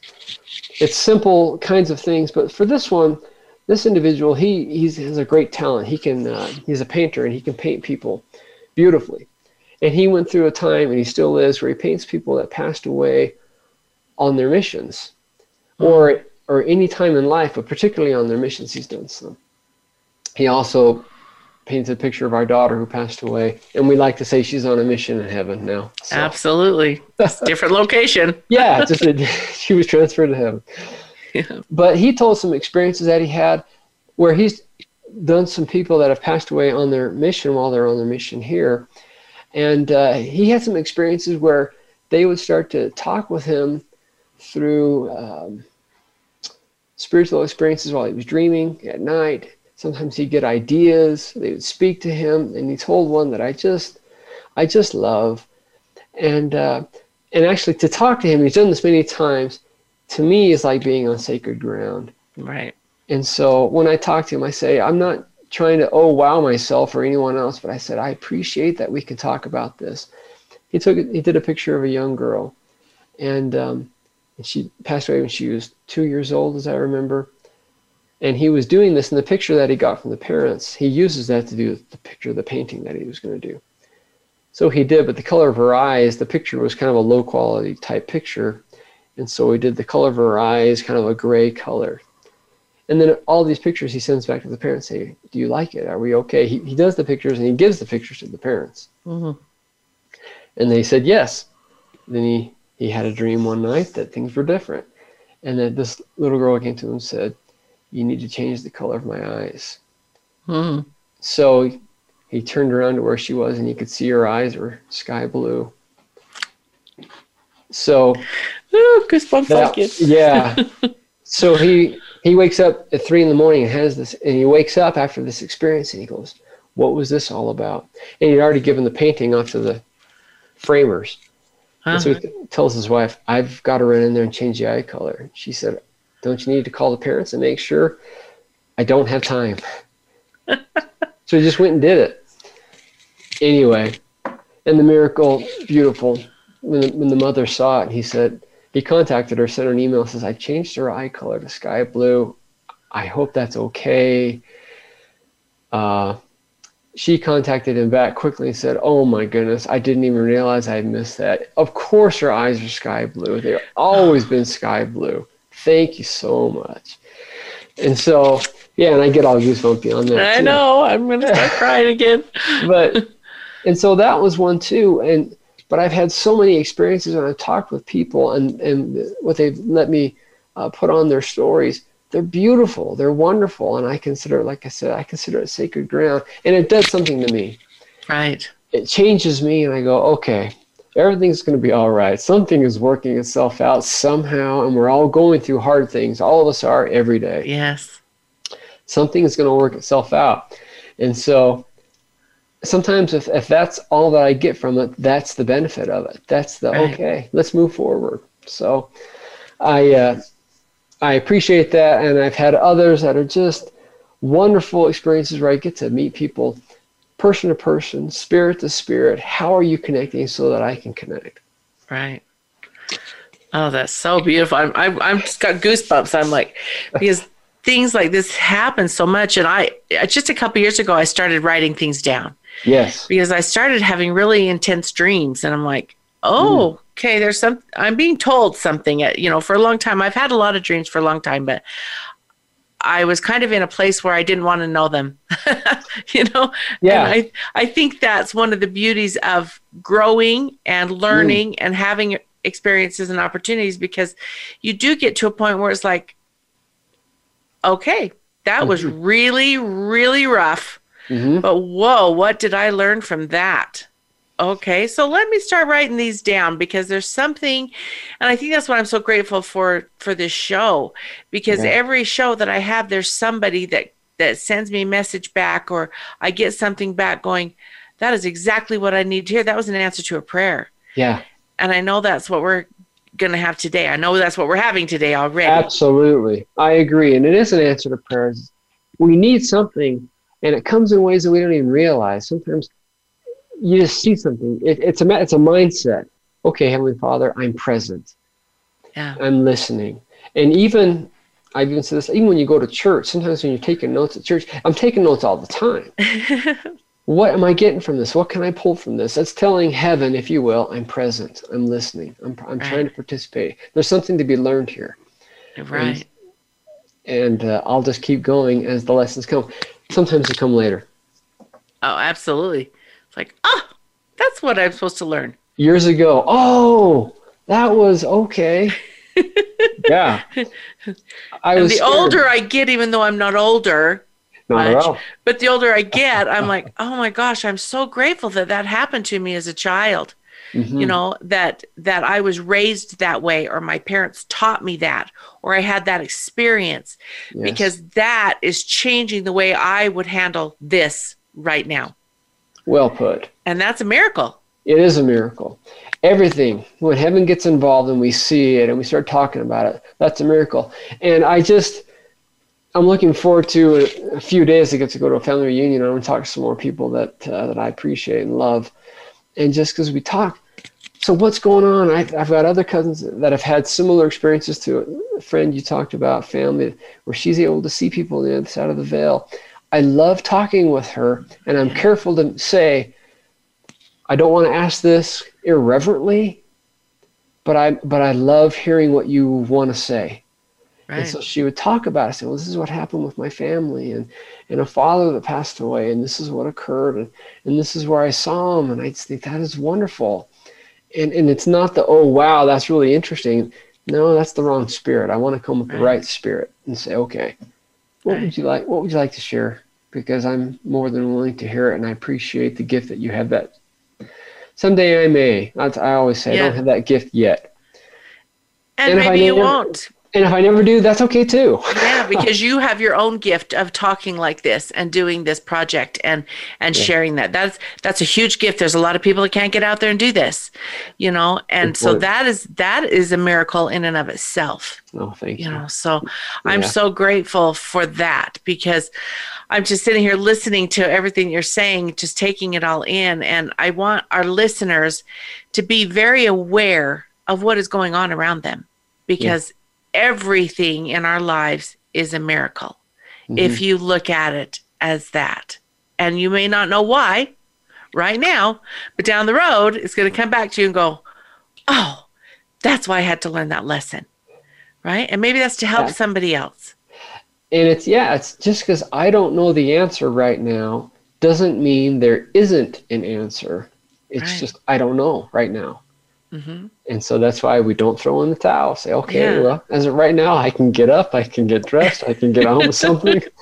it's simple kinds of things but for this one this individual he he's, has a great talent. He can uh, he's a painter and he can paint people beautifully. And he went through a time and he still is where he paints people that passed away on their missions mm. or or any time in life but particularly on their missions he's done some he also paints a picture of our daughter who passed away, and we like to say she's on a mission in heaven now. So. Absolutely, different location. yeah, just a, she was transferred to heaven. Yeah. But he told some experiences that he had where he's done some people that have passed away on their mission while they're on their mission here, and uh, he had some experiences where they would start to talk with him through um, spiritual experiences while he was dreaming at night Sometimes he'd get ideas. They would speak to him, and he told one that I just, I just love, and uh, and actually to talk to him, he's done this many times. To me, is like being on sacred ground. Right. And so when I talk to him, I say I'm not trying to oh wow myself or anyone else, but I said I appreciate that we can talk about this. He took he did a picture of a young girl, and um, and she passed away when she was two years old, as I remember. And he was doing this in the picture that he got from the parents. He uses that to do the picture of the painting that he was going to do. So he did, but the color of her eyes, the picture was kind of a low quality type picture. And so he did the color of her eyes, kind of a gray color. And then all these pictures he sends back to the parents, say, Do you like it? Are we okay? He, he does the pictures and he gives the pictures to the parents. Mm-hmm. And they said yes. Then he, he had a dream one night that things were different. And then this little girl came to him and said, you need to change the color of my eyes. Hmm. So he turned around to where she was, and he could see her eyes were sky blue. So, Ooh, goosebumps that, like yeah. so he he wakes up at three in the morning and has this, and he wakes up after this experience, and he goes, "What was this all about?" And he'd already given the painting off to the framers. Uh-huh. so he tells his wife, "I've got to run in there and change the eye color." She said, don't you need to call the parents and make sure I don't have time? so he just went and did it. Anyway, and the miracle, beautiful. When the, when the mother saw it, he said, he contacted her, sent her an email, says, I changed her eye color to sky blue. I hope that's okay. Uh, she contacted him back quickly and said, Oh my goodness, I didn't even realize I missed that. Of course, her eyes are sky blue. They've always been sky blue. Thank you so much. And so, yeah, and I get all goosebumpy on that. I too. know. I'm going to start crying again. but, and so that was one too. And, but I've had so many experiences when I've talked with people and, and what they've let me uh, put on their stories. They're beautiful. They're wonderful. And I consider, like I said, I consider it sacred ground. And it does something to me. Right. It changes me. And I go, okay, everything's going to be all right. Something is working itself out somehow, and we're all going through hard things. All of us are every day. Yes. Something is going to work itself out. And so sometimes if, if that's all that I get from it, that's the benefit of it. That's the right. okay, let's move forward. So I uh, I appreciate that and I've had others that are just wonderful experiences where I get to meet people person to person, spirit to spirit. How are you connecting so that I can connect? Right. Oh, that's so beautiful. I'm, I'm, I'm just got goosebumps. I'm like, because things like this happen so much. And I, just a couple years ago, I started writing things down. Yes. Because I started having really intense dreams. And I'm like, oh, mm. Okay, there's some, I'm being told something, at, you know, for a long time. I've had a lot of dreams for a long time, but I was kind of in a place where I didn't want to know them, you know? Yeah. And I, I think that's one of the beauties of growing and learning mm. and having experiences and opportunities because you do get to a point where it's like, okay, that mm-hmm. was really, really rough. Mm-hmm. But whoa, what did I learn from that? Okay, so let me start writing these down because there's something, and I think that's what I'm so grateful for for this show, because yeah. every show that I have, there's somebody that that sends me a message back, or I get something back going, that is exactly what I need to hear. That was an answer to a prayer. Yeah, and I know that's what we're going to have today. I know that's what we're having today already. Absolutely. I agree. And it is an answer to prayers. We need something, and it comes in ways that we don't even realize. Sometimes you just see something. It, it's, a, it's a mindset. Okay, Heavenly Father, I'm present. Yeah. I'm listening. And even, I've even said this, even when you go to church, sometimes when you're taking notes at church, I'm taking notes all the time. what am I getting from this? What can I pull from this? That's telling heaven, if you will, I'm present, I'm listening, I'm, I'm right. trying to participate. There's something to be learned here. Right. And, and uh, I'll just keep going as the lessons come. Sometimes they come later. Oh, absolutely. It's like, ah, oh, that's what I'm supposed to learn. Years ago, oh, that was okay. yeah. I was the scared. older I get, even though I'm not older, much. But the older I get, I'm like, oh my gosh, I'm so grateful that that happened to me as a child. Mm-hmm. You know that that I was raised that way, or my parents taught me that, or I had that experience, yes. because that is changing the way I would handle this right now. Well put. And that's a miracle. It is a miracle. Everything, when heaven gets involved and we see it and we start talking about it, that's a miracle. And I just, I'm looking forward to a, few days to get to go to a family reunion. I'm going to talk to some more people that uh, that I appreciate and love, and just because we talk. So what's going on? I, I've got other cousins that have had similar experiences to a friend you talked about, family, where she's able to see people on the other side of the veil. I love talking with her, and I'm careful to say, I don't want to ask this irreverently, but I but I love hearing what you want to say Right. And so she would talk about it, say, well, this is what happened with my family and, and a father that passed away, and this is what occurred, and, and this is where I saw him. And I just think that is wonderful. And, and it's not the, oh, wow, that's really interesting. No, that's the wrong spirit. I want to come with right. the right spirit and say, okay, what would you like? What would you like to share? Because I'm more than willing to hear it, and I appreciate the gift that you have. That someday I may. I, I always say yeah. I don't have that gift yet. And, and maybe you won't and if I never do, that's okay too. yeah, because you have your own gift of talking like this and doing this project and and yeah. sharing that. That's that's a huge gift. There's a lot of people that can't get out there and do this, you know. And so that is that is a miracle in and of itself. Oh, thank you. You know, so I'm yeah. so grateful for that because I'm just sitting here listening to everything you're saying, just taking it all in, and I want our listeners to be very aware of what is going on around them because everything in our lives is a miracle mm-hmm. if you look at it as that. And you may not know why right now, but down the road, it's going to come back to you and go, oh, that's why I had to learn that lesson. Right. And maybe that's to help yeah. somebody else. And it's, yeah, it's just because I don't know the answer right now doesn't mean there isn't an answer. It's right. just, I don't know right now. Mm-hmm. And so that's why we don't throw in the towel. Say, okay, yeah. well, as of right now, I can get up, I can get dressed, I can get on with something.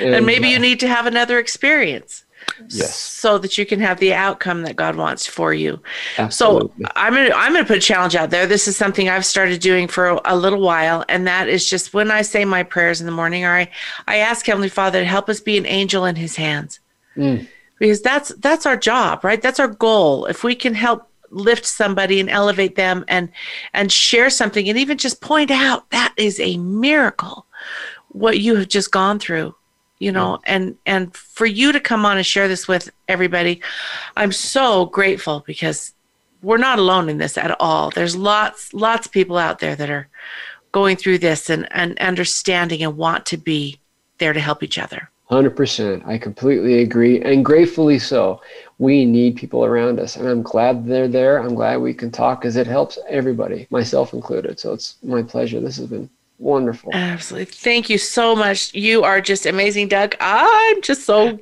And, and maybe uh, you need to have another experience. Yes. So that you can have the outcome that God wants for you. Absolutely. So I'm gonna I'm gonna put a challenge out there. This is something I've started doing for a little while, and that is just when I say my prayers in the morning, or I, I ask Heavenly Father to help us be an angel in His hands. Mm. Because that's that's our job, right? That's our goal. If we can help lift somebody and elevate them and and share something and even just point out that is a miracle what you have just gone through you know? And and for you to come on and share this with everybody i'm so grateful because we're not alone in this at all. There's lots lots of people out there that are going through this and, and understanding and want to be there to help each other. 100%. I completely agree, and gratefully so. We need people around us, and I'm glad they're there. I'm glad we can talk because it helps everybody, myself included. So it's my pleasure. This has been wonderful. Absolutely. Thank you so much. You are just amazing, Doug. I'm just so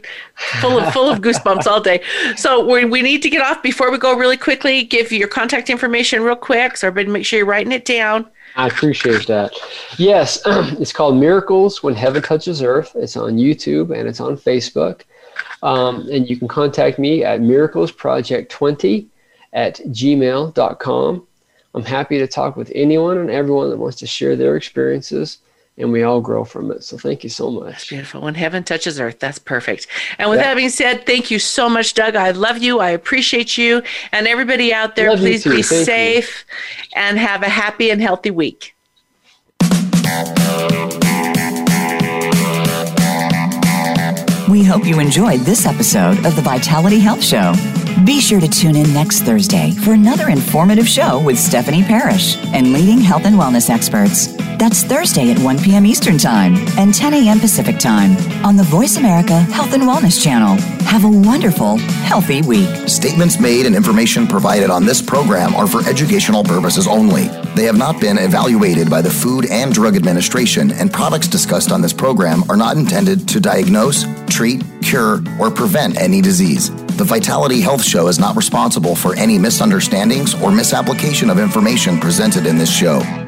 full of full of goosebumps all day. So we we need to get off before we go really quickly. Give your contact information real quick, so everybody make sure you're writing it down. I appreciate that. Yes, it's called Miracles When Heaven Touches Earth. It's on YouTube and it's on Facebook. Um, and you can contact me at miraclesproject20 at gmail.com. I'm happy to talk with anyone and everyone that wants to share their experiences and we all grow from it. So thank you so much. That's beautiful. When heaven touches earth, that's perfect. And with that, that being said, thank you so much, Doug. I love you. I appreciate you. And everybody out there, love please be thank safe you. and have a happy and healthy week. We hope you enjoyed this episode of the Vitality Health Show. Be sure to tune in next Thursday for another informative show with Stephanie Parrish and leading health and wellness experts. That's Thursday at 1 p.m. Eastern Time and 10 a.m. Pacific Time on the Voice America Health and Wellness Channel. Have a wonderful, healthy week. Statements made and information provided on this program are for educational purposes only. They have not been evaluated by the Food and Drug Administration, and products discussed on this program are not intended to diagnose, treat, cure, or prevent any disease. The Vitality Health Show is not responsible for any misunderstandings or misapplication of information presented in this show.